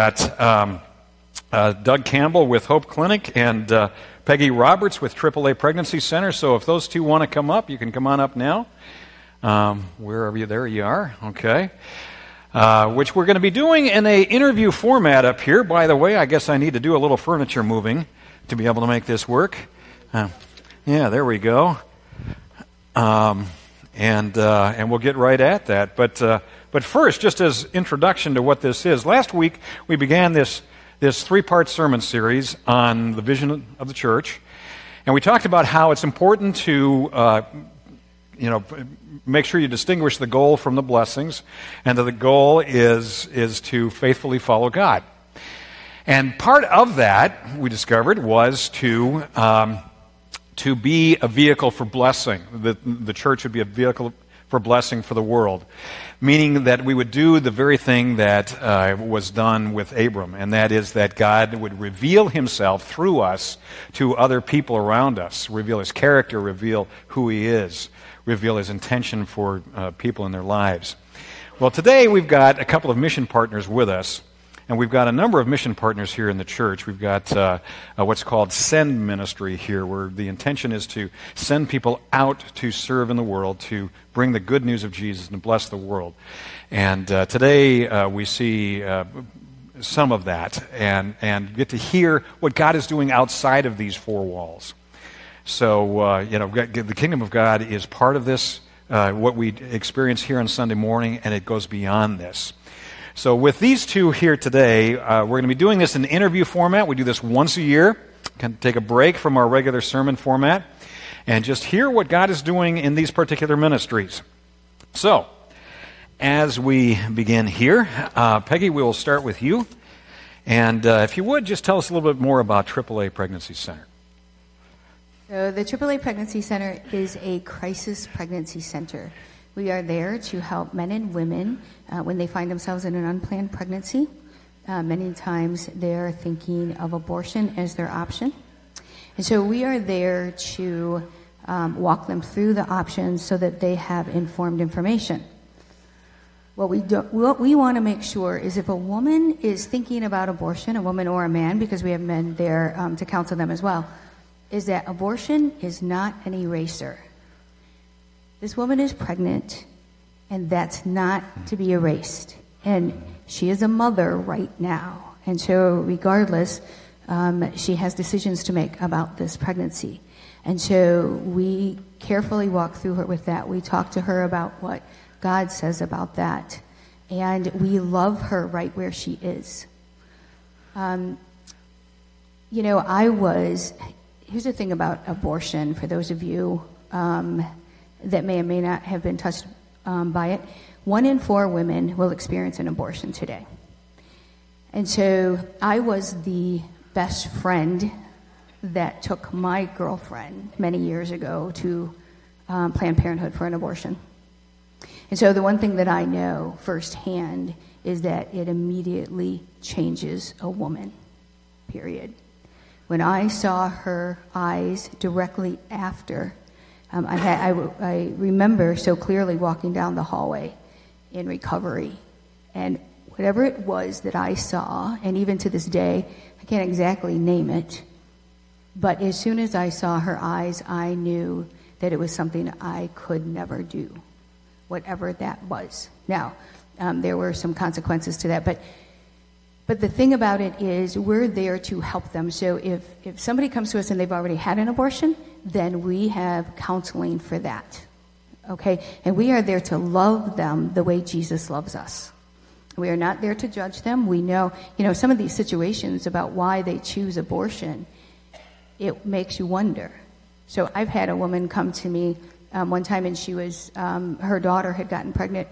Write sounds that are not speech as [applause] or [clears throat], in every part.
got um, uh, Doug Campbell with Hope Clinic and uh, Peggy Roberts with AAA Pregnancy Center. So if those two want to come up, you can come on up now. Um, wherever you, there you are. Okay. Uh, which we're going to be doing in a interview format up here. By the way, I guess I need to do a little furniture moving to be able to make this work. Uh, yeah, there we go. Um, and uh, and we'll get right at that. But uh, but first, just as introduction to what this is, last week we began this this three part sermon series on the vision of the church, and we talked about how it's important to uh, you know make sure you distinguish the goal from the blessings, and that the goal is is to faithfully follow God. And part of that we discovered was to um, to be a vehicle for blessing. The, the church would be a vehicle for blessing for the world. Meaning that we would do the very thing that uh, was done with Abram, and that is that God would reveal himself through us to other people around us, reveal his character, reveal who he is, reveal his intention for uh, people in their lives. Well, today we've got a couple of mission partners with us. And we've got a number of mission partners here in the church. We've got uh, uh, what's called Send Ministry here, where the intention is to send people out to serve in the world, to bring the good news of Jesus and bless the world. And uh, today uh, we see uh, some of that and, and get to hear what God is doing outside of these four walls. So, uh, you know, the kingdom of God is part of this, what we experience here on Sunday morning, and it goes beyond this. So, with these two here today, uh, we're going to be doing this in interview format. We do this once a year. Can take a break from our regular sermon format and just hear what God is doing in these particular ministries. So, as we begin here, uh, Peggy, we will start with you. And uh, if you would, just tell us a little bit more about AAA Pregnancy Center. So, the AAA Pregnancy Center is a crisis pregnancy center. We are there to help men and women uh, when they find themselves in an unplanned pregnancy. Uh, many times they're thinking of abortion as their option. And so we are there to um, walk them through the options so that they have informed information. What we, do, what we want to make sure is if a woman is thinking about abortion, a woman or a man, because we have men there um, to counsel them as well, is that abortion is not an eraser. This woman is pregnant, and that's not to be erased. And she is a mother right now. And so, regardless, um, she has decisions to make about this pregnancy. And so, we carefully walk through her with that. We talk to her about what God says about that. And we love her right where she is. Um, you know, I was, here's the thing about abortion for those of you um, that may or may not have been touched um, by it. One in four women will experience an abortion today. And so I was the best friend that took my girlfriend many years ago to um, Planned Parenthood for an abortion. And so the one thing that I know firsthand is that it immediately changes a woman, period. When I saw her eyes directly after um, I, had, I, I remember so clearly walking down the hallway in recovery, and whatever it was that I saw, and even to this day, I can't exactly name it, but as soon as I saw her eyes, I knew that it was something I could never do, whatever that was. Now, um, there were some consequences to that, but but the thing about it is, we're there to help them. So if, if somebody comes to us and they've already had an abortion, then we have counseling for that. Okay? And we are there to love them the way Jesus loves us. We are not there to judge them. We know, you know, some of these situations about why they choose abortion, it makes you wonder. So I've had a woman come to me um, one time and she was, um, her daughter had gotten pregnant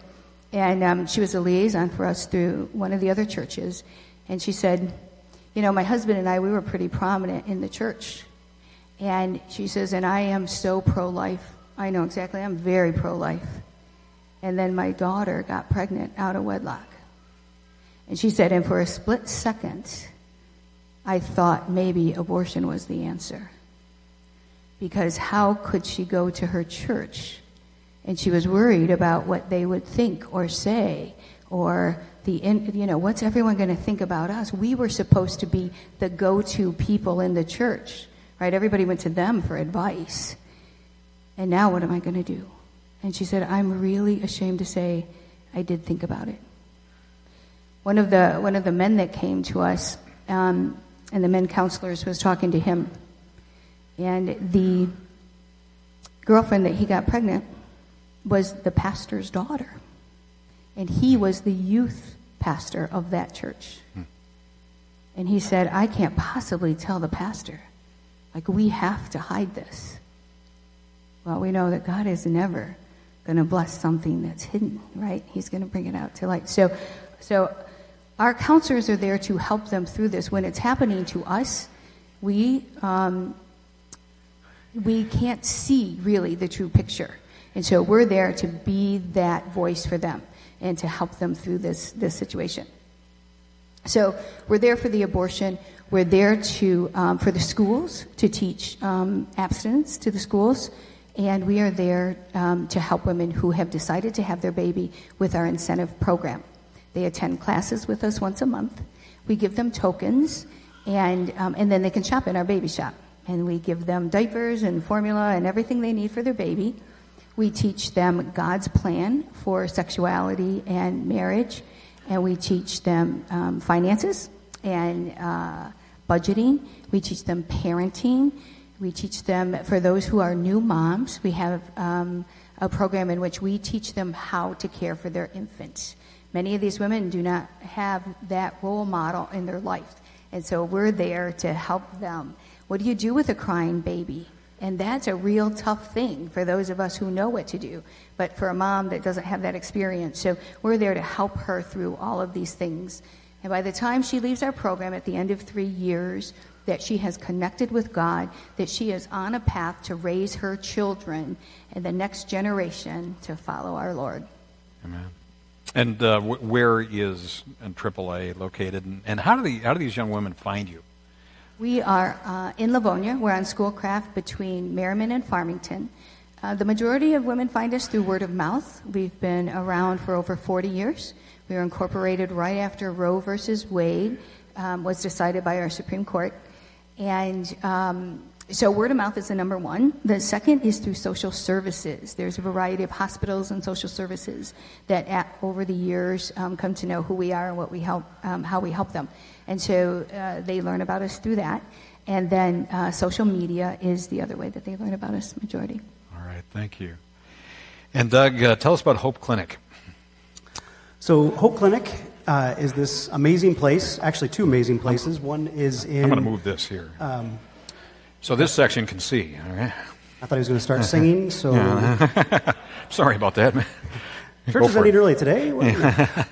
and um, she was a liaison for us through one of the other churches. And she said, You know, my husband and I, we were pretty prominent in the church. And she says, And I am so pro life. I know exactly. I'm very pro life. And then my daughter got pregnant out of wedlock. And she said, And for a split second, I thought maybe abortion was the answer. Because how could she go to her church? And she was worried about what they would think or say or the you know what's everyone going to think about us we were supposed to be the go-to people in the church right everybody went to them for advice and now what am i going to do and she said i'm really ashamed to say i did think about it one of the one of the men that came to us um, and the men counselors was talking to him and the girlfriend that he got pregnant was the pastor's daughter and he was the youth pastor of that church. Hmm. And he said, I can't possibly tell the pastor. Like, we have to hide this. Well, we know that God is never going to bless something that's hidden, right? He's going to bring it out to light. So, so our counselors are there to help them through this. When it's happening to us, we, um, we can't see really the true picture. And so we're there to be that voice for them and to help them through this, this situation. So we're there for the abortion. We're there to, um, for the schools to teach um, abstinence to the schools. And we are there um, to help women who have decided to have their baby with our incentive program. They attend classes with us once a month. We give them tokens, and, um, and then they can shop in our baby shop. And we give them diapers and formula and everything they need for their baby. We teach them God's plan for sexuality and marriage, and we teach them um, finances and uh, budgeting. We teach them parenting. We teach them, for those who are new moms, we have um, a program in which we teach them how to care for their infants. Many of these women do not have that role model in their life. And so we're there to help them. What do you do with a crying baby? And that's a real tough thing for those of us who know what to do, but for a mom that doesn't have that experience. So we're there to help her through all of these things. And by the time she leaves our program at the end of three years, that she has connected with God, that she is on a path to raise her children and the next generation to follow our Lord. Amen. And uh, where is AAA located, and, and how do the how do these young women find you? We are uh, in Livonia. We're on Schoolcraft between Merriman and Farmington. Uh, the majority of women find us through word of mouth. We've been around for over 40 years. We were incorporated right after Roe versus Wade um, was decided by our Supreme Court. And um, so word of mouth is the number one. The second is through social services. There's a variety of hospitals and social services that, at, over the years, um, come to know who we are and what we help, um, how we help them. And so uh, they learn about us through that. And then uh, social media is the other way that they learn about us, majority. All right, thank you. And Doug, uh, tell us about Hope Clinic. So, Hope Clinic uh, is this amazing place, actually, two amazing places. One is in. I'm going to move this here. Um, so this section can see, all right? I thought he was going to start singing, [laughs] so. [laughs] Sorry about that, man. [laughs] Church is ending early today.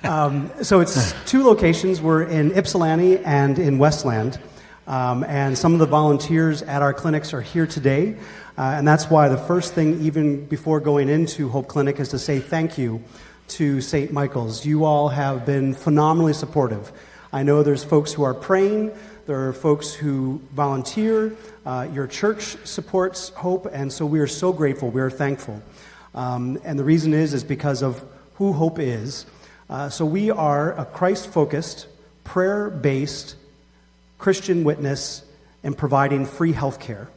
um, so it's two locations. We're in Ypsilanti and in Westland. Um, and some of the volunteers at our clinics are here today. Uh, and that's why the first thing, even before going into Hope Clinic, is to say thank you to St. Michael's. You all have been phenomenally supportive. I know there's folks who are praying, there are folks who volunteer. Uh, your church supports Hope, and so we are so grateful. We are thankful. Um, and the reason is, is because of who Hope is. Uh, so we are a Christ focused, prayer based Christian witness in providing free health care.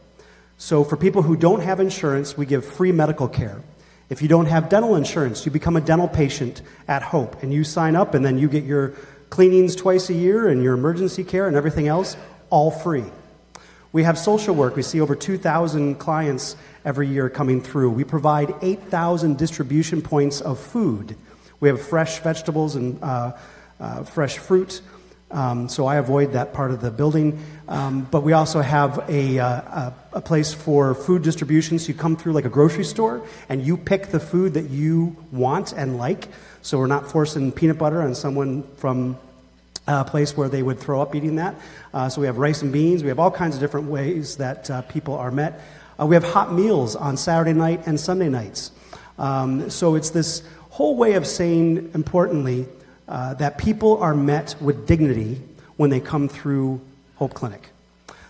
So for people who don't have insurance, we give free medical care. If you don't have dental insurance, you become a dental patient at Hope and you sign up and then you get your cleanings twice a year and your emergency care and everything else all free. We have social work. We see over 2,000 clients every year coming through. We provide 8,000 distribution points of food. We have fresh vegetables and uh, uh, fresh fruit. Um, so I avoid that part of the building. Um, but we also have a, uh, a, place for food distribution. So you come through like a grocery store and you pick the food that you want and like. So we're not forcing peanut butter on someone from a place where they would throw up eating that. Uh, so we have rice and beans. We have all kinds of different ways that uh, people are met. Uh, we have hot meals on Saturday night and Sunday nights. Um, so it's this whole way of saying, importantly, uh, that people are met with dignity when they come through Hope Clinic.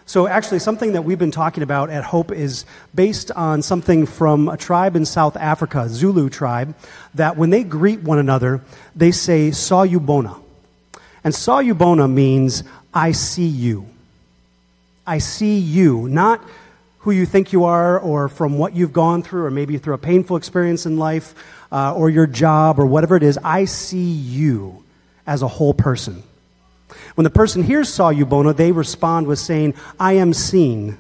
So, actually, something that we've been talking about at Hope is based on something from a tribe in South Africa, Zulu tribe, that when they greet one another, they say, Sawubona. And Saw Bona means I see you. I see you, not who you think you are or from what you've gone through or maybe through a painful experience in life uh, or your job or whatever it is. I see you as a whole person. When the person hears Saw you, Bona, they respond with saying, I am seen.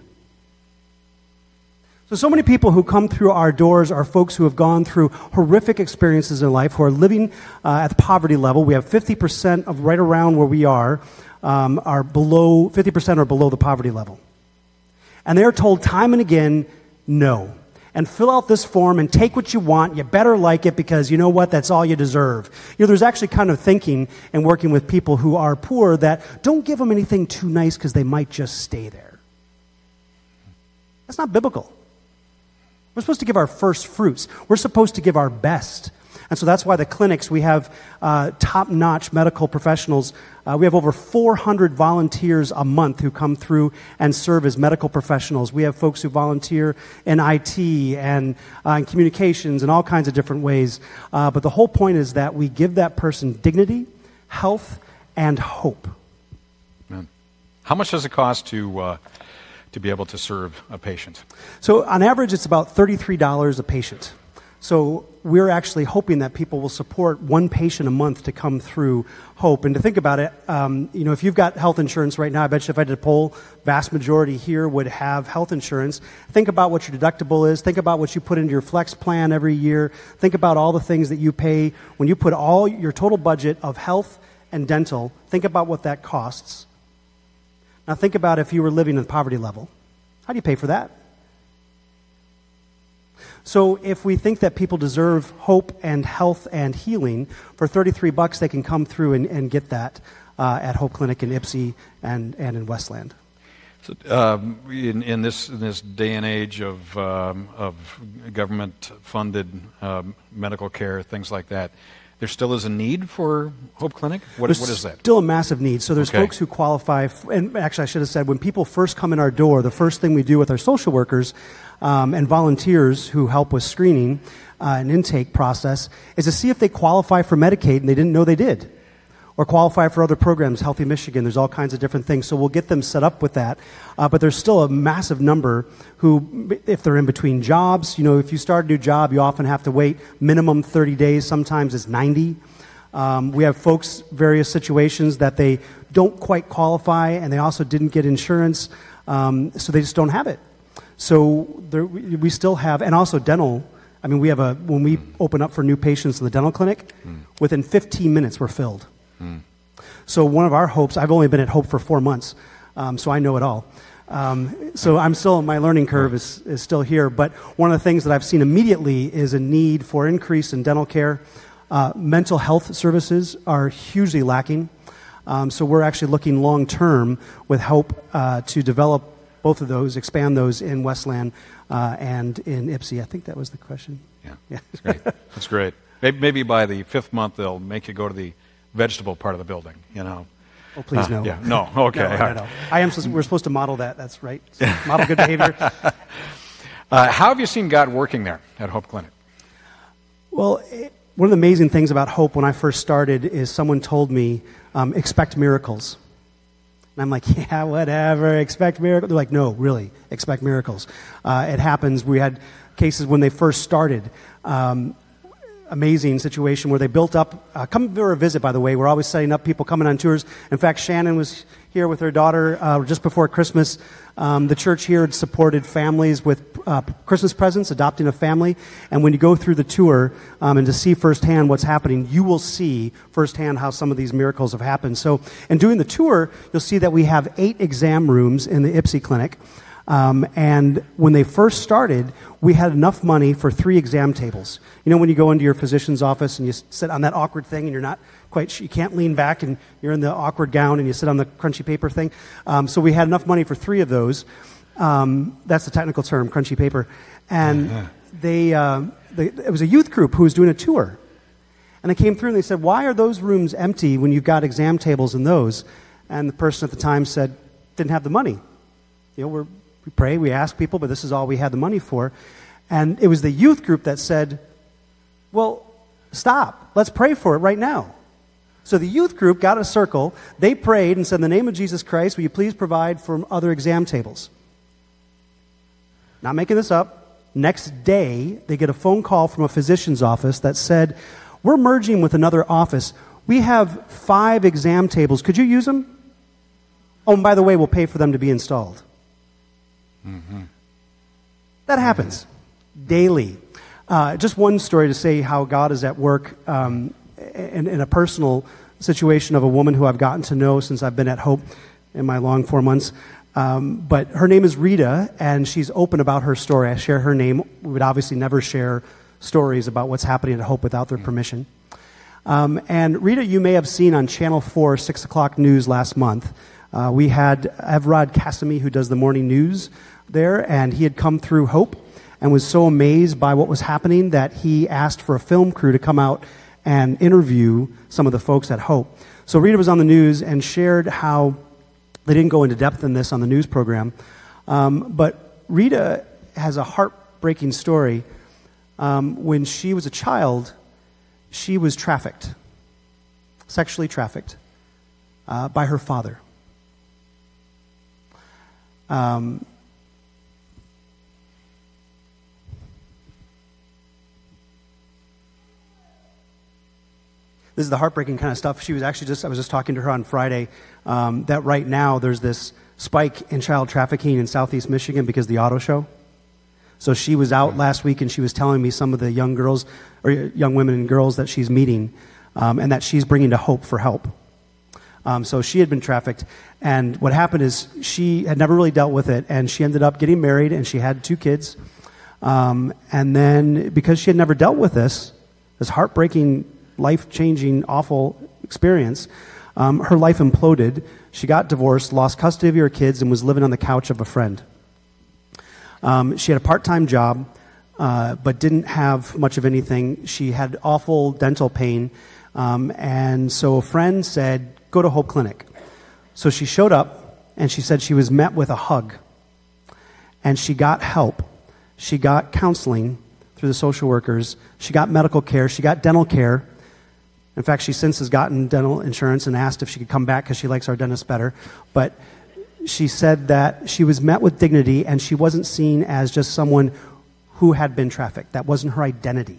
So, so many people who come through our doors are folks who have gone through horrific experiences in life, who are living uh, at the poverty level. We have 50% of right around where we are, um, are below, 50% are below the poverty level. And they're told time and again, no. And fill out this form and take what you want. You better like it because you know what? That's all you deserve. You know, there's actually kind of thinking and working with people who are poor that don't give them anything too nice because they might just stay there. That's not biblical. We're supposed to give our first fruits. We're supposed to give our best. And so that's why the clinics, we have uh, top notch medical professionals. Uh, we have over 400 volunteers a month who come through and serve as medical professionals. We have folks who volunteer in IT and uh, in communications and all kinds of different ways. Uh, but the whole point is that we give that person dignity, health, and hope. Man. How much does it cost to uh, to be able to serve a patient? So, on average, it's about $33 a patient. So, we're actually hoping that people will support one patient a month to come through Hope. And to think about it, um, you know, if you've got health insurance right now, I bet you if I did a poll, vast majority here would have health insurance. Think about what your deductible is. Think about what you put into your flex plan every year. Think about all the things that you pay when you put all your total budget of health and dental. Think about what that costs. Now, think about if you were living in poverty level. How do you pay for that? So, if we think that people deserve hope and health and healing, for 33 bucks, they can come through and, and get that uh, at Hope Clinic in Ypsi and, and in Westland. So, um, in, in, this, in this day and age of, um, of government funded um, medical care, things like that, there still is a need for Hope Clinic? What, what is that? Still a massive need. So there's okay. folks who qualify, and actually, I should have said, when people first come in our door, the first thing we do with our social workers um, and volunteers who help with screening uh, and intake process is to see if they qualify for Medicaid and they didn't know they did or qualify for other programs, Healthy Michigan. There's all kinds of different things. So we'll get them set up with that. Uh, but there's still a massive number who, if they're in between jobs, you know, if you start a new job, you often have to wait minimum 30 days. Sometimes it's 90. Um, we have folks, various situations that they don't quite qualify and they also didn't get insurance, um, so they just don't have it. So there, we still have, and also dental. I mean, we have a, when we open up for new patients in the dental clinic, mm. within 15 minutes we're filled. Mm. So one of our hopes, I've only been at Hope for four months, um, so I know it all. Um, so I'm still, my learning curve is, is still here. But one of the things that I've seen immediately is a need for increase in dental care. Uh, mental health services are hugely lacking. Um, so we're actually looking long term with hope uh, to develop both of those, expand those in Westland uh, and in Ypsi. I think that was the question. Yeah, yeah. that's great. That's great. Maybe, maybe by the fifth month they'll make you go to the vegetable part of the building, you know. Oh, please, uh, no. Yeah, no, [laughs] okay. no, no, no. I am, we're supposed to model that, that's right. So [laughs] model good behavior. [laughs] Uh, how have you seen God working there at Hope Clinic? Well, it, one of the amazing things about Hope when I first started is someone told me, um, expect miracles. And I'm like, yeah, whatever, expect miracles. They're like, no, really, expect miracles. Uh, it happens. We had cases when they first started. Um, amazing situation where they built up. Uh, come for a visit, by the way. We're always setting up people coming on tours. In fact, Shannon was here with her daughter uh, just before Christmas. Um, the church here had supported families with uh, Christmas presents, adopting a family. And when you go through the tour um, and to see firsthand what's happening, you will see firsthand how some of these miracles have happened. So, in doing the tour, you'll see that we have eight exam rooms in the Ypsi Clinic. Um, and when they first started, we had enough money for three exam tables. You know, when you go into your physician's office and you sit on that awkward thing and you're not quite, you can't lean back and you're in the awkward gown and you sit on the crunchy paper thing. Um, so we had enough money for three of those. Um, that's the technical term, crunchy paper. And uh-huh. they, uh, they, it was a youth group who was doing a tour. And they came through and they said, Why are those rooms empty when you've got exam tables in those? And the person at the time said, Didn't have the money. You know, we're we pray, we ask people, but this is all we had the money for. And it was the youth group that said, Well, stop. Let's pray for it right now. So the youth group got a circle. They prayed and said, In the name of Jesus Christ, will you please provide for other exam tables? Not making this up. Next day, they get a phone call from a physician's office that said, We're merging with another office. We have five exam tables. Could you use them? Oh, and by the way, we'll pay for them to be installed. Mm-hmm. That happens daily. Uh, just one story to say how God is at work um, in, in, a personal situation of a woman who I've gotten to know since I've been at Hope in my long four months. Um, but her name is Rita, and she's open about her story. I share her name. We would obviously never share stories about what's happening at Hope without their permission. Um, and Rita, you may have seen on Channel 4, 6 o'clock news last month. Uh, we had Evrod Cassimy, who does the morning news there, and he had come through Hope and was so amazed by what was happening that he asked for a film crew to come out and interview some of the folks at Hope. So Rita was on the news and shared how they didn't go into depth in this on the news program, um, but Rita has a heartbreaking story. Um, when she was a child, she was trafficked, sexually trafficked, uh, by her father. Um, this is the heartbreaking kind of stuff. She was actually just, I was just talking to her on Friday, um, that right now there's this spike in child trafficking in southeast Michigan because of the auto show. So she was out last week and she was telling me some of the young girls, or young women and girls that she's meeting, um, and that she's bringing to hope for help. Um, so she had been trafficked. And what happened is she had never really dealt with it, and she ended up getting married, and she had two kids. Um, and then, because she had never dealt with this, this heartbreaking, life changing, awful experience, um, her life imploded. She got divorced, lost custody of her kids, and was living on the couch of a friend. Um, she had a part time job, uh, but didn't have much of anything. She had awful dental pain. Um, and so a friend said, Go to Hope Clinic. So she showed up and she said she was met with a hug. And she got help. She got counseling through the social workers. She got medical care. She got dental care. In fact, she since has gotten dental insurance and asked if she could come back because she likes our dentist better. But she said that she was met with dignity and she wasn't seen as just someone who had been trafficked. That wasn't her identity.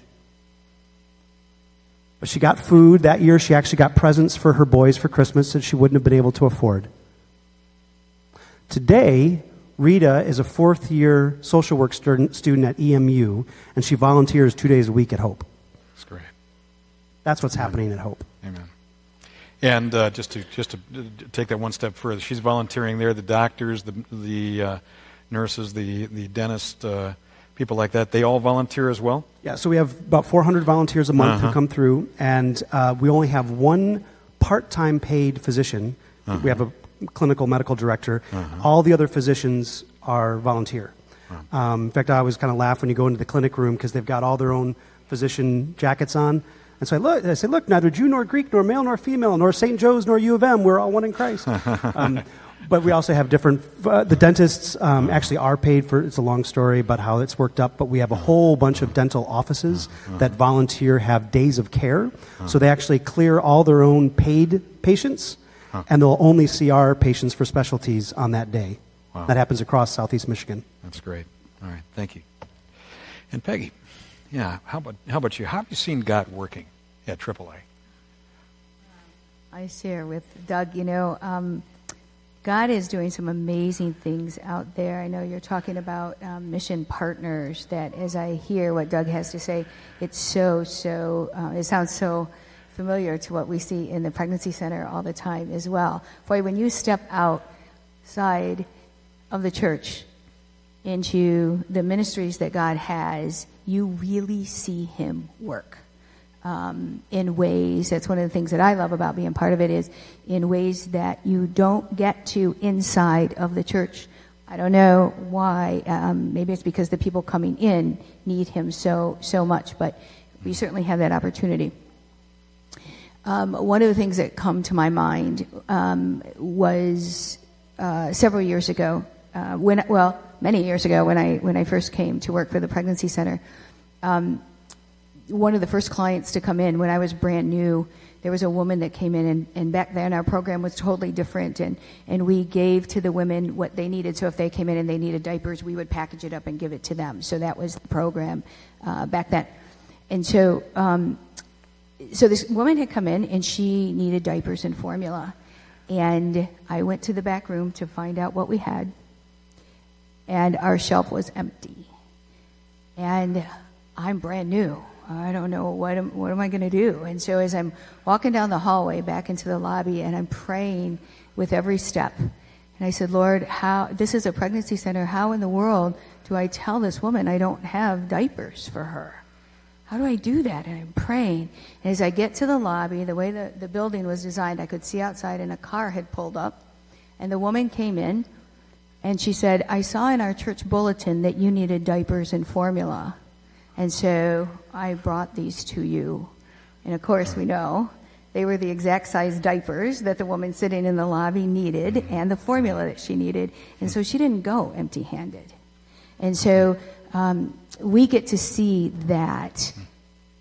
But she got food that year. She actually got presents for her boys for Christmas that she wouldn't have been able to afford. Today, Rita is a fourth year social work student at EMU, and she volunteers two days a week at Hope. That's great. That's what's happening at Hope. Amen. And uh, just to just to take that one step further, she's volunteering there. The doctors, the the uh, nurses, the the dentist, uh, people like that, they all volunteer as well? Yeah, so we have about 400 volunteers a month uh-huh. who come through, and uh, we only have one part time paid physician. Uh-huh. We have a clinical medical director. Uh-huh. All the other physicians are volunteer. Um, in fact, I always kind of laugh when you go into the clinic room because they've got all their own physician jackets on. And so I, look, I say, look, neither Jew nor Greek, nor male nor female, nor St. Joe's nor U of M, we're all one in Christ. [laughs] um, but we also have different. Uh, the dentists um, actually are paid for. It's a long story about how it's worked up, but we have a whole bunch of dental offices that volunteer have days of care, so they actually clear all their own paid patients, and they'll only see our patients for specialties on that day. Wow. That happens across Southeast Michigan. That's great. All right, thank you. And Peggy, yeah, how about how about you? How have you seen God working at AAA? I share with Doug. You know. Um, God is doing some amazing things out there. I know you're talking about um, mission partners. That, as I hear what Doug has to say, it's so so. Uh, it sounds so familiar to what we see in the pregnancy center all the time as well. Boy, when you step outside of the church into the ministries that God has, you really see Him work um, in ways that's one of the things that I love about being part of it is in ways that you don't get to inside of the church. I don't know why. Um, maybe it's because the people coming in need him so so much, but we certainly have that opportunity. Um, one of the things that come to my mind um, was uh, several years ago, uh, when well, many years ago when I when I first came to work for the pregnancy center. Um, one of the first clients to come in when I was brand new there was a woman that came in, and, and back then our program was totally different, and, and we gave to the women what they needed. So if they came in and they needed diapers, we would package it up and give it to them. So that was the program uh, back then. And so, um, so this woman had come in, and she needed diapers and formula. And I went to the back room to find out what we had, and our shelf was empty. And I'm brand new. I don't know what am, what am I going to do. And so as I'm walking down the hallway back into the lobby and I'm praying with every step, and I said, Lord, how this is a pregnancy center. How in the world do I tell this woman I don't have diapers for her? How do I do that? And I'm praying. And as I get to the lobby, the way the, the building was designed, I could see outside and a car had pulled up. And the woman came in and she said, I saw in our church bulletin that you needed diapers and formula. And so I brought these to you. And of course, we know they were the exact size diapers that the woman sitting in the lobby needed and the formula that she needed. And so she didn't go empty handed. And so um, we get to see that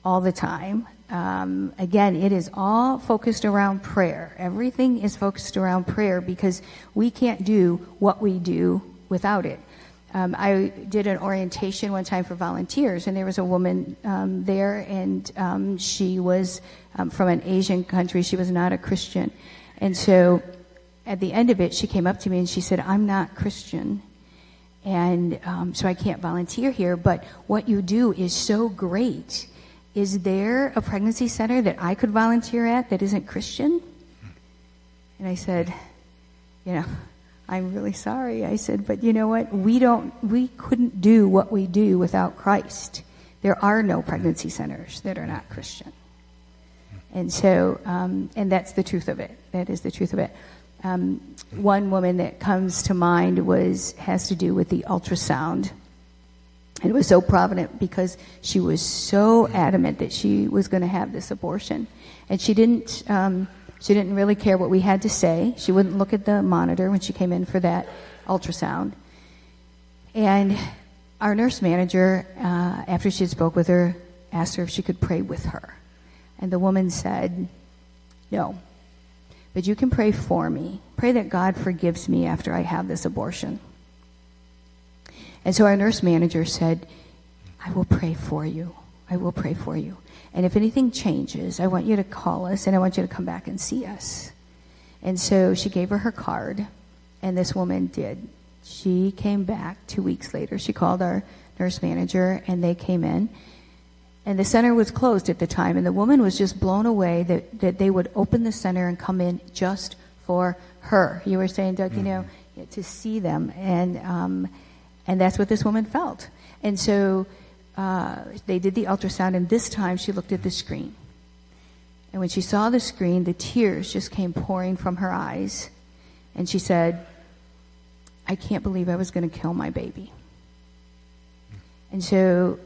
all the time. Um, again, it is all focused around prayer. Everything is focused around prayer because we can't do what we do without it. Um, I did an orientation one time for volunteers, and there was a woman um, there, and um, she was um, from an Asian country. She was not a Christian. And so at the end of it, she came up to me and she said, I'm not Christian, and um, so I can't volunteer here, but what you do is so great. Is there a pregnancy center that I could volunteer at that isn't Christian? And I said, you know, I'm really sorry. I said, but you know what? We don't, we couldn't do what we do without Christ. There are no pregnancy centers that are not Christian. And so, um, and that's the truth of it. That is the truth of it. Um, one woman that comes to mind was has to do with the ultrasound. And it was so provident because she was so adamant that she was going to have this abortion, and she didn't. Um, she didn't really care what we had to say. She wouldn't look at the monitor when she came in for that ultrasound. And our nurse manager, uh, after she had spoke with her, asked her if she could pray with her. And the woman said, No. But you can pray for me. Pray that God forgives me after I have this abortion. And so our nurse manager said, I will pray for you. I will pray for you. And if anything changes, I want you to call us and I want you to come back and see us. And so she gave her her card, and this woman did. She came back two weeks later. She called our nurse manager, and they came in. And the center was closed at the time, and the woman was just blown away that, that they would open the center and come in just for her. You were saying, Doug, you know, mm-hmm. to see them. And, um, and that's what this woman felt. And so uh, they did the ultrasound, and this time she looked at the screen. And when she saw the screen, the tears just came pouring from her eyes. And she said, I can't believe I was going to kill my baby. And so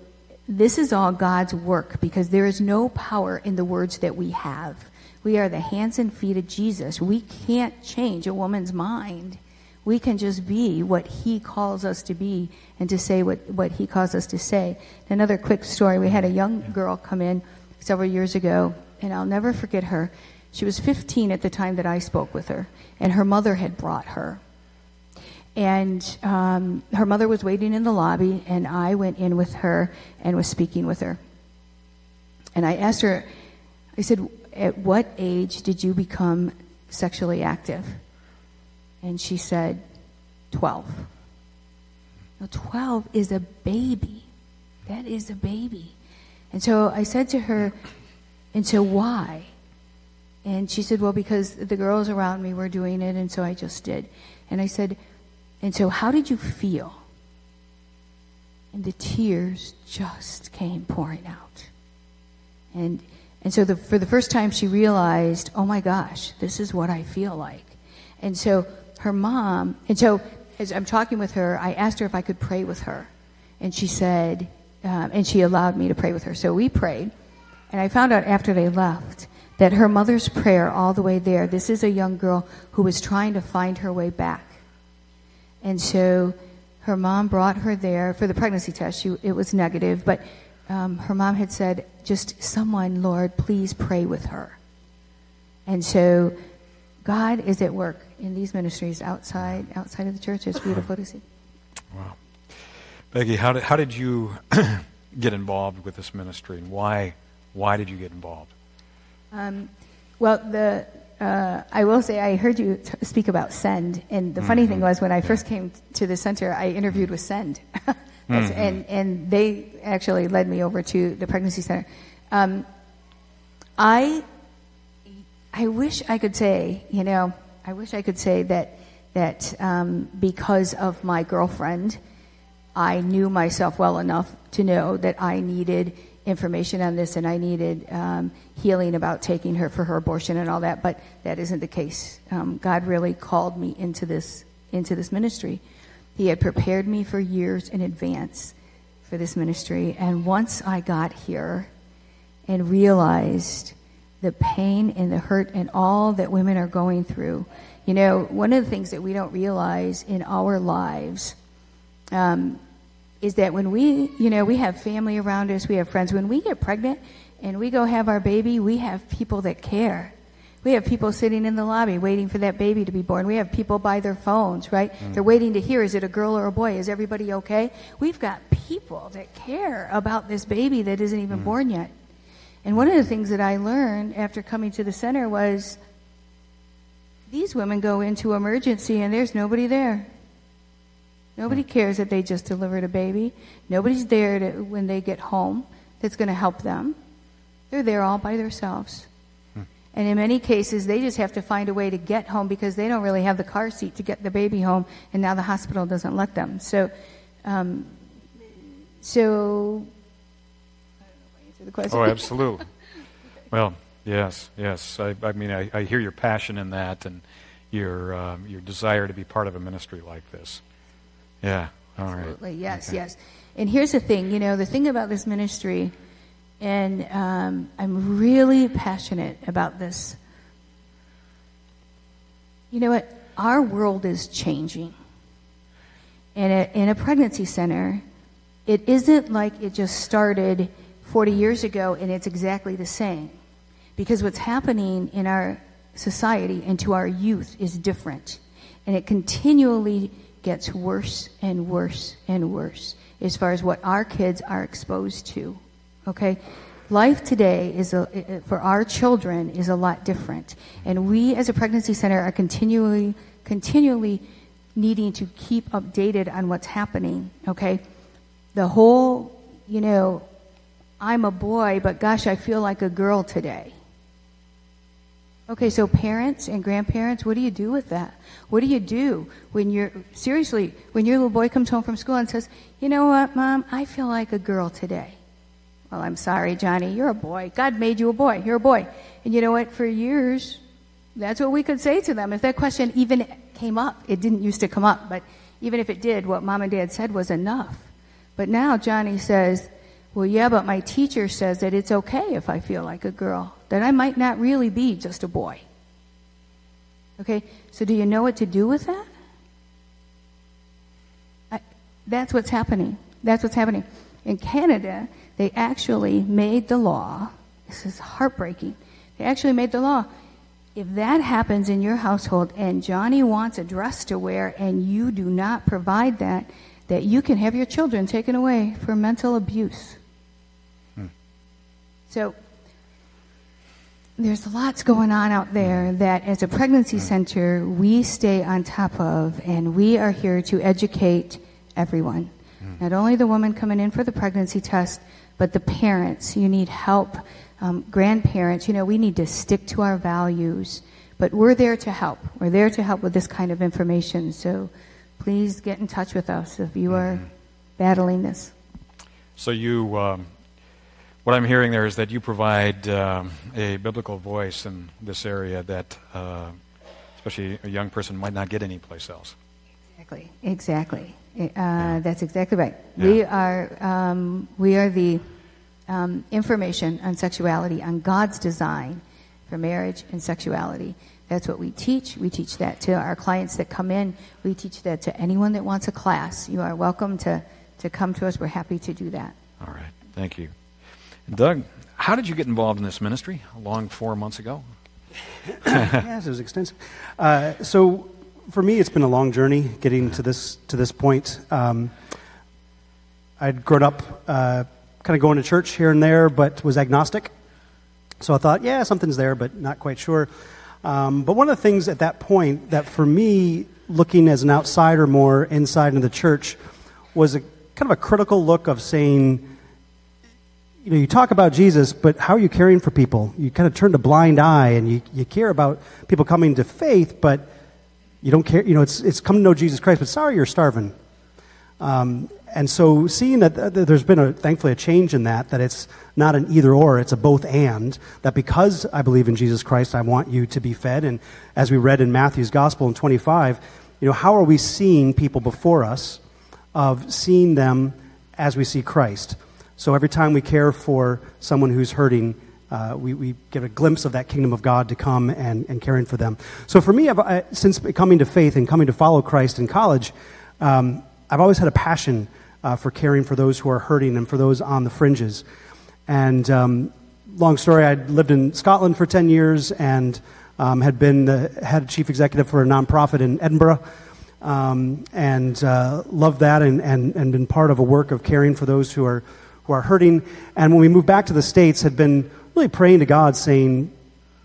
this is all God's work because there is no power in the words that we have. We are the hands and feet of Jesus. We can't change a woman's mind. We can just be what He calls us to be and to say what, what He calls us to say. Another quick story we had a young girl come in several years ago, and I'll never forget her. She was 15 at the time that I spoke with her, and her mother had brought her. And um, her mother was waiting in the lobby, and I went in with her and was speaking with her. And I asked her, I said, At what age did you become sexually active? And she said, 12. Now, 12 is a baby. That is a baby. And so I said to her, and so why? And she said, well, because the girls around me were doing it, and so I just did. And I said, and so how did you feel? And the tears just came pouring out. And, and so the, for the first time, she realized, oh my gosh, this is what I feel like. And so her mom, and so as I'm talking with her, I asked her if I could pray with her. And she said, um, and she allowed me to pray with her. So we prayed. And I found out after they left that her mother's prayer all the way there, this is a young girl who was trying to find her way back. And so her mom brought her there for the pregnancy test. She, it was negative, but um, her mom had said, just someone, Lord, please pray with her. And so God is at work in these ministries outside outside of the church. It's beautiful to see. Wow. Peggy, how did, how did you [clears throat] get involved with this ministry and why, why did you get involved? Um, well, the, uh, I will say I heard you t- speak about Send, and the funny Mm-hmm. thing was when I first came to the center, I interviewed with Send, [laughs] Mm-hmm. and and they actually led me over to the pregnancy center. Um, I I wish I could say, you know, I wish I could say that that um, because of my girlfriend, I knew myself well enough to know that I needed information on this and I needed um, healing about taking her for her abortion and all that. But that isn't the case. Um, God really called me into this into this ministry. He had prepared me for years in advance for this ministry, and once I got here and realized the pain and the hurt and all that women are going through. You know, one of the things that we don't realize in our lives um, is that when we, you know, we have family around us, we have friends. When we get pregnant and we go have our baby, we have people that care. We have people sitting in the lobby waiting for that baby to be born. We have people by their phones, right? They're waiting to hear is it a girl or a boy? Is everybody okay? We've got people that care about this baby that isn't even born yet. And one of the things that I learned after coming to the center was these women go into emergency and there's nobody there. Nobody cares that they just delivered a baby. Nobody's there to, when they get home that's going to help them. They're there all by themselves. And in many cases, they just have to find a way to get home because they don't really have the car seat to get the baby home, and now the hospital doesn't let them. So, um, so, know if I answered the question. Oh, absolutely. [laughs] well, yes, yes. I, I mean, I, I hear your passion in that and your um, your desire to be part of a ministry like this. Yeah. All right. Absolutely, yes, Okay. yes. And here's the thing, you know, the thing about this ministry, and um, I'm really passionate about this. You know what? Our world is changing. And a, in a pregnancy center, it isn't like it just started 40 years ago and it's exactly the same. Because what's happening in our society and to our youth is different. And it continually gets worse and worse and worse as far as what our kids are exposed to. Okay? Life today is a, for our children is a lot different. And we as a pregnancy center are continually continually needing to keep updated on what's happening, okay? The whole, you know, I'm a boy, but gosh, I feel like a girl today. Okay, so parents and grandparents, what do you do with that? What do you do when you're, seriously, when your little boy comes home from school and says, you know what, mom, I feel like a girl today. Well, I'm sorry, Johnny, you're a boy. God made you a boy. You're a boy. And you know what? For years, that's what we could say to them. If that question even came up, it didn't used to come up, but even if it did, what mom and dad said was enough. But now Johnny says, well, yeah, but my teacher says that it's okay if I feel like a girl, that I might not really be just a boy. Okay, so do you know what to do with that? I, that's what's happening. That's what's happening. In Canada, they actually made the law. This is heartbreaking. They actually made the law. If that happens in your household and Johnny wants a dress to wear and you do not provide that, that you can have your children taken away for mental abuse. So there's lots going on out there that as a pregnancy center we stay on top of and we are here to educate everyone. Not only the woman coming in for the pregnancy test, but the parents. You need help. Um, grandparents, you know, we need to stick to our values. But we're there to help. We're there to help with this kind of information. So please get in touch with us if you are battling this. So you, um, what I'm hearing there is that you provide um, a biblical voice in this area that, uh, especially a young person, might not get anyplace else. Exactly. Exactly. Uh, That's exactly right. We are um, we are the um, information on sexuality, on God's design for marriage and sexuality. That's what we teach. We teach that to our clients that come in. We teach that to anyone that wants a class. You are welcome to, to come to us. We're happy to do that. All right. Thank you. Doug, how did you get involved in this ministry? A long four months ago? [laughs] yes, it was extensive. Uh, so for me, it's been a long journey getting to this to this point. Um, I'd grown up uh, kind of going to church here and there, but was agnostic. So I thought, yeah, something's there, but not quite sure. Um, but one of the things at that point that for me, looking as an outsider more inside in the church, was a kind of a critical look of saying, you know, you talk about Jesus, but how are you caring for people? You kind of turn a blind eye and you, you care about people coming to faith, but you don't care, you know, it's, it's come to know Jesus Christ, but sorry you're starving. Um, and so seeing that there's been a, thankfully a change in that, that it's not an either or, it's a both and, that because I believe in Jesus Christ, I want you to be fed. And as we read in Matthew's Gospel in 25, you know, how are we seeing people before us of seeing them as we see Christ? So every time we care for someone who's hurting, uh, we, we, get a glimpse of that kingdom of God to come and, and caring for them. So for me, I, since coming to faith and coming to follow Christ in college, um, I've always had a passion uh, for caring for those who are hurting and for those on the fringes. And um, long story, I'd lived in Scotland for 10 years and um, had been the head chief executive for a nonprofit in Edinburgh. Um, and uh, loved that and, and, and been part of a work of caring for those who are, who are hurting. And when we moved back to the States, had been really praying to God, saying,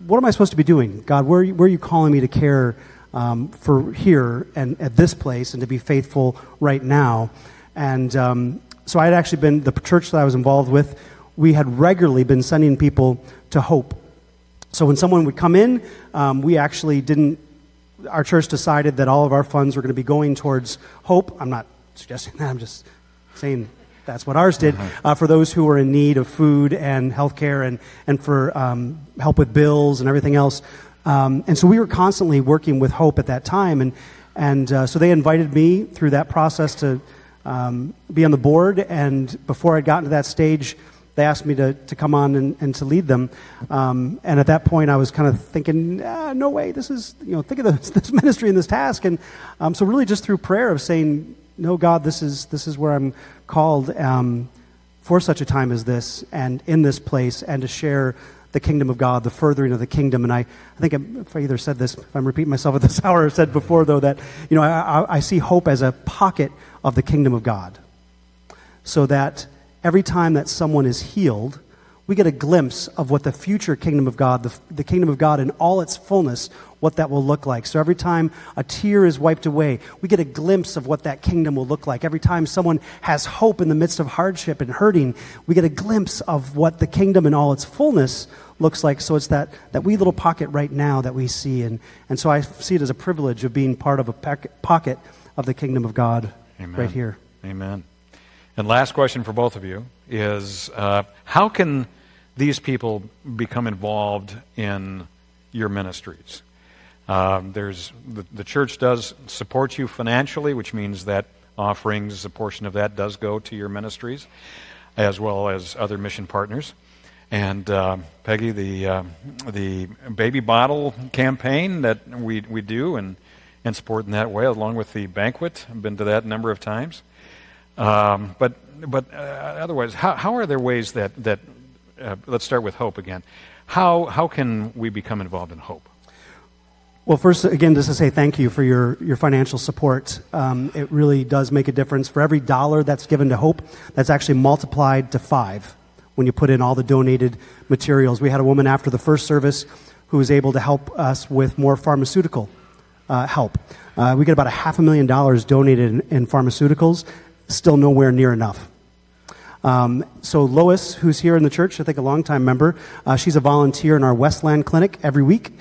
What am I supposed to be doing? God, where, where are you calling me to care um, for here and at this place and to be faithful right now? And um, so I had actually been, the church that I was involved with, we had regularly been sending people to Hope. So when someone would come in, um, we actually didn't, our church decided that all of our funds were going to be going towards Hope. I'm not suggesting [laughs] that, I'm just saying that's what ours did uh-huh. uh, for those who were in need of food and health care and, and for um, help with bills and everything else. Um, and so we were constantly working with Hope at that time. And, and uh, so they invited me through that process to um, be on the board. And before I'd gotten to that stage, they asked me to, to come on and, and to lead them. Um, and at that point, I was kind of thinking, ah, no way, this is, you know, think of this, [laughs] this ministry and this task. And um, so, really, just through prayer of saying, no, God, this is, this is where I'm called um, for such a time as this and in this place and to share the kingdom of God, the furthering of the kingdom. And I, I think if I either said this, if I'm repeating myself at this [laughs] hour, I said before, though, that, you know, I, I, I see hope as a pocket of the kingdom of God. So that every time that someone is healed, we get a glimpse of what the future kingdom of God, the, the, kingdom of God in all its fullness, what that will look like. So every time a tear is wiped away, we get a glimpse of what that kingdom will look like. Every time someone has hope in the midst of hardship and hurting, we get a glimpse of what the kingdom in all its fullness looks like. So it's that, that wee little pocket right now that we see. And, and so I see it as a privilege of being part of a pocket of the kingdom of God Amen. right here. Amen. And last question for both of you is uh, how can these people become involved in your ministries? Um, there's the, the, church does support you financially, which means that offerings, a portion of that does go to your ministries, as well as other mission partners. And uh, Peggy, the uh, the baby bottle campaign that we we do and and support in that way, along with the banquet. I've been to that a number of times. Um, but but uh, otherwise, how, how are there ways that, that uh, let's start with hope again. How, how can we become involved in hope? Well, first, again, just to say thank you for your, your financial support. Um, it really does make a difference. For every dollar that's given to Hope, that's actually multiplied to five when you put in all the donated materials. We had a woman after the first service who was able to help us with more pharmaceutical uh, help. Uh, we get about a half a million dollars donated in, in pharmaceuticals, still nowhere near enough. Um, so Lois, who's here in the church, I think a longtime member, uh, she's a volunteer in our Westland clinic every week.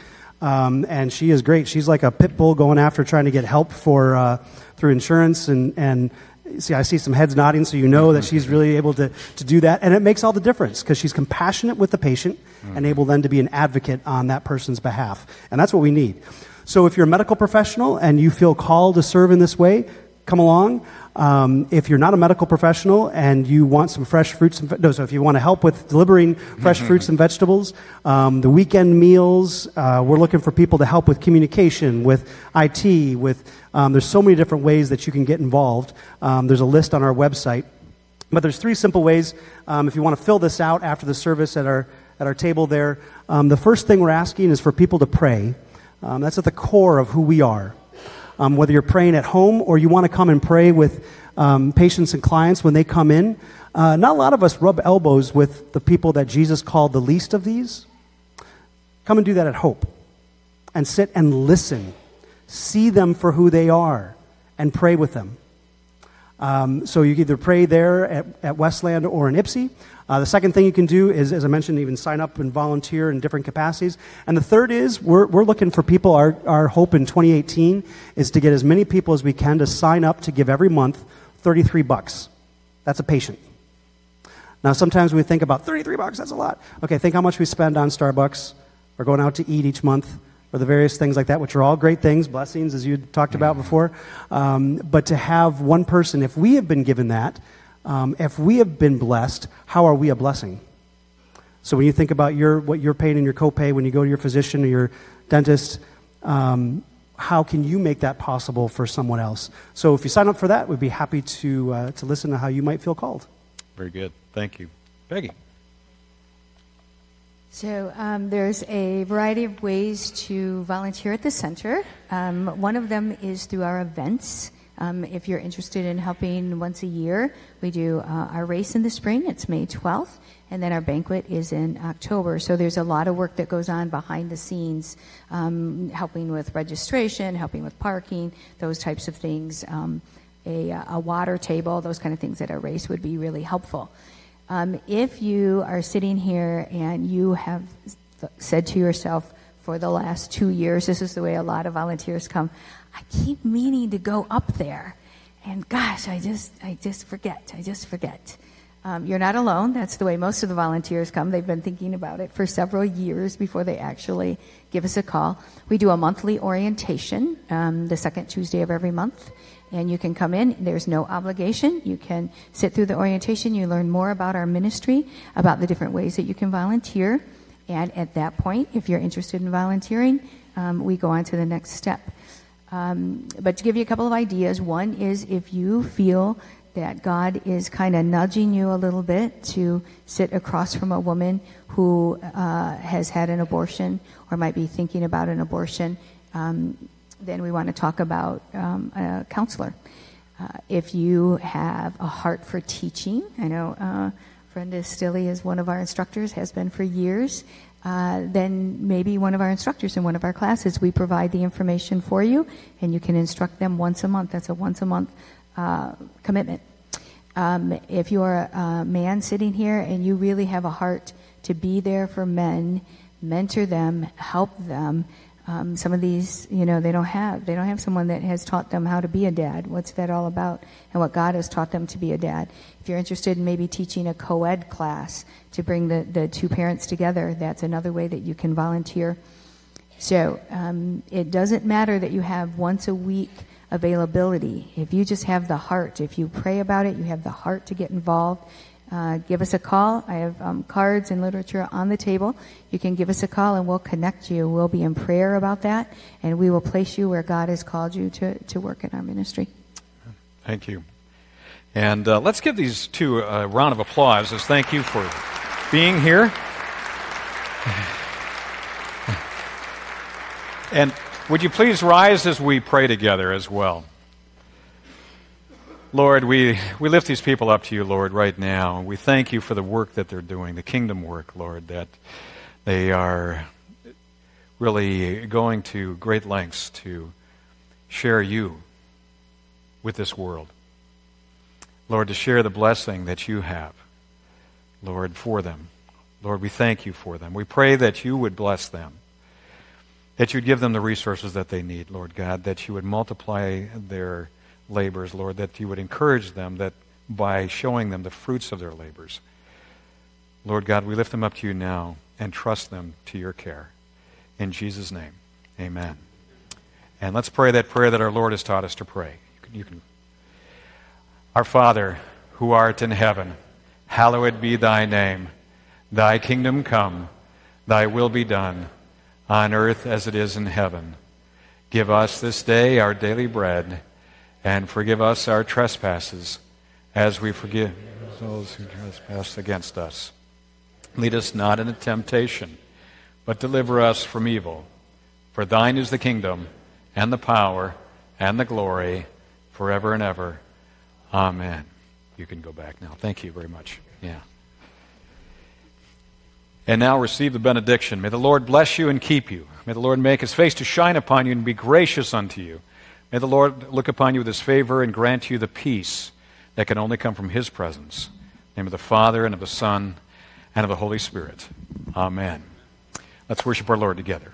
Um, and she is great. She's like a pit bull going after trying to get help for uh, through insurance and and see I see some heads nodding, so you know that she's really able to to do that, and it makes all the difference because she's compassionate with the patient mm-hmm. and able then to be an advocate on that person's behalf, and that's what we need. So if you're a medical professional and you feel called to serve in this way, come along. Um, if you're not a medical professional and you want some fresh fruits and no, so if you want to help with delivering fresh fruits and vegetables, um, the weekend meals, uh, we're looking for people to help with communication, with IT, with um, there's so many different ways that you can get involved. Um, there's a list on our website, but there's three simple ways. Um, if you want to fill this out after the service at our at our table there. Um, the first thing we're asking is for people to pray. Um, that's at the core of who we are. Um, whether you're praying at home or you want to come and pray with um, patients and clients when they come in, uh, not a lot of us rub elbows with the people that Jesus called the least of these. Come and do that at Hope and sit and listen. See them for who they are and pray with them. Um, so you either pray there at, at Westland or in Ypsi. Uh, the second thing you can do is, as I mentioned, even sign up and volunteer in different capacities. And the third is we're, we're looking for people. Our, our hope in 2018 is to get as many people as we can to sign up to give every month 33 bucks. That's a patient. Now, sometimes we think about 33 bucks, that's a lot. Okay, think how much we spend on Starbucks or going out to eat each month or the various things like that, which are all great things, blessings, as you talked about before. Um, but to have one person, if we have been given that, um, if we have been blessed, how are we a blessing? So when you think about your, what you're paying in your copay when you go to your physician or your dentist, um, how can you make that possible for someone else? So if you sign up for that, we'd be happy to, uh, to listen to how you might feel called. Very good. Thank you. Peggy. So um, there's a variety of ways to volunteer at the center. Um, one of them is through our events. Um, if you're interested in helping once a year, we do uh, our race in the spring. It's May 12th, and then our banquet is in October. So there's a lot of work that goes on behind the scenes, um, helping with registration, helping with parking, those types of things. Um, a, a, water table, those kind of things at a race would be really helpful. Um, if you are sitting here and you have said to yourself for the last two years, this is the way a lot of volunteers come, I keep meaning to go up there. And gosh, I just, I just forget. I just forget. Um, you're not alone. That's the way most of the volunteers come. They've been thinking about it for several years before they actually give us a call. We do a monthly orientation um, the second Tuesday of every month. And you can come in. There's no obligation. You can sit through the orientation. You learn more about our ministry, about the different ways that you can volunteer. And at that point, if you're interested in volunteering, um, we go on to the next step. Um, but to give you a couple of ideas, one is if you feel that God is kind of nudging you a little bit to sit across from a woman who uh, has had an abortion or might be thinking about an abortion, um, then we want to talk about um, a counselor. Uh, if you have a heart for teaching, I know uh, Brenda Stilley is one of our instructors, has been for years uh, then maybe one of our instructors in one of our classes, we provide the information for you, and you can instruct them once a month. That's a once a month uh, commitment. Um, if you're a man sitting here and you really have a heart to be there for men, mentor them, help them, um, some of these, you know, they don't have. They don't have someone that has taught them how to be a dad. What's that all about? And what God has taught them to be a dad. If you're interested in maybe teaching a co-ed class to bring the, the two parents together, that's another way that you can volunteer. So um, it doesn't matter that you have once a week availability. If you just have the heart, if you pray about it, you have the heart to get involved, uh, give us a call. I have um, cards and literature on the table. You can give us a call and we'll connect you. We'll be in prayer about that and we will place you where God has called you to, to work in our ministry. Thank you. And uh, let's give these two a round of applause as thank you for being here. And would you please rise as we pray together as well? Lord, we, we lift these people up to you, Lord, right now. We thank you for the work that they're doing, the kingdom work, Lord, that they are really going to great lengths to share you with this world. Lord, to share the blessing that you have, Lord, for them. Lord, we thank you for them. We pray that you would bless them, that you'd give them the resources that they need, Lord God, that you would multiply their labors, Lord, that you would encourage them that by showing them the fruits of their labors. Lord God, we lift them up to you now and trust them to your care. In Jesus' name, amen. And let's pray that prayer that our Lord has taught us to pray. You can, you can. Our Father, who art in heaven, hallowed be thy name. Thy kingdom come, thy will be done, on earth as it is in heaven. Give us this day our daily bread and forgive us our trespasses as we forgive those who trespass against us. Lead us not into temptation, but deliver us from evil. For thine is the kingdom, and the power, and the glory, forever and ever. Amen. You can go back now. Thank you very much. Yeah. And now receive the benediction. May the Lord bless you and keep you. May the Lord make his face to shine upon you and be gracious unto you. May the Lord look upon you with his favor and grant you the peace that can only come from his presence. Name of the Father, and of the Son, and of the Holy Spirit. Amen. Let's worship our Lord together.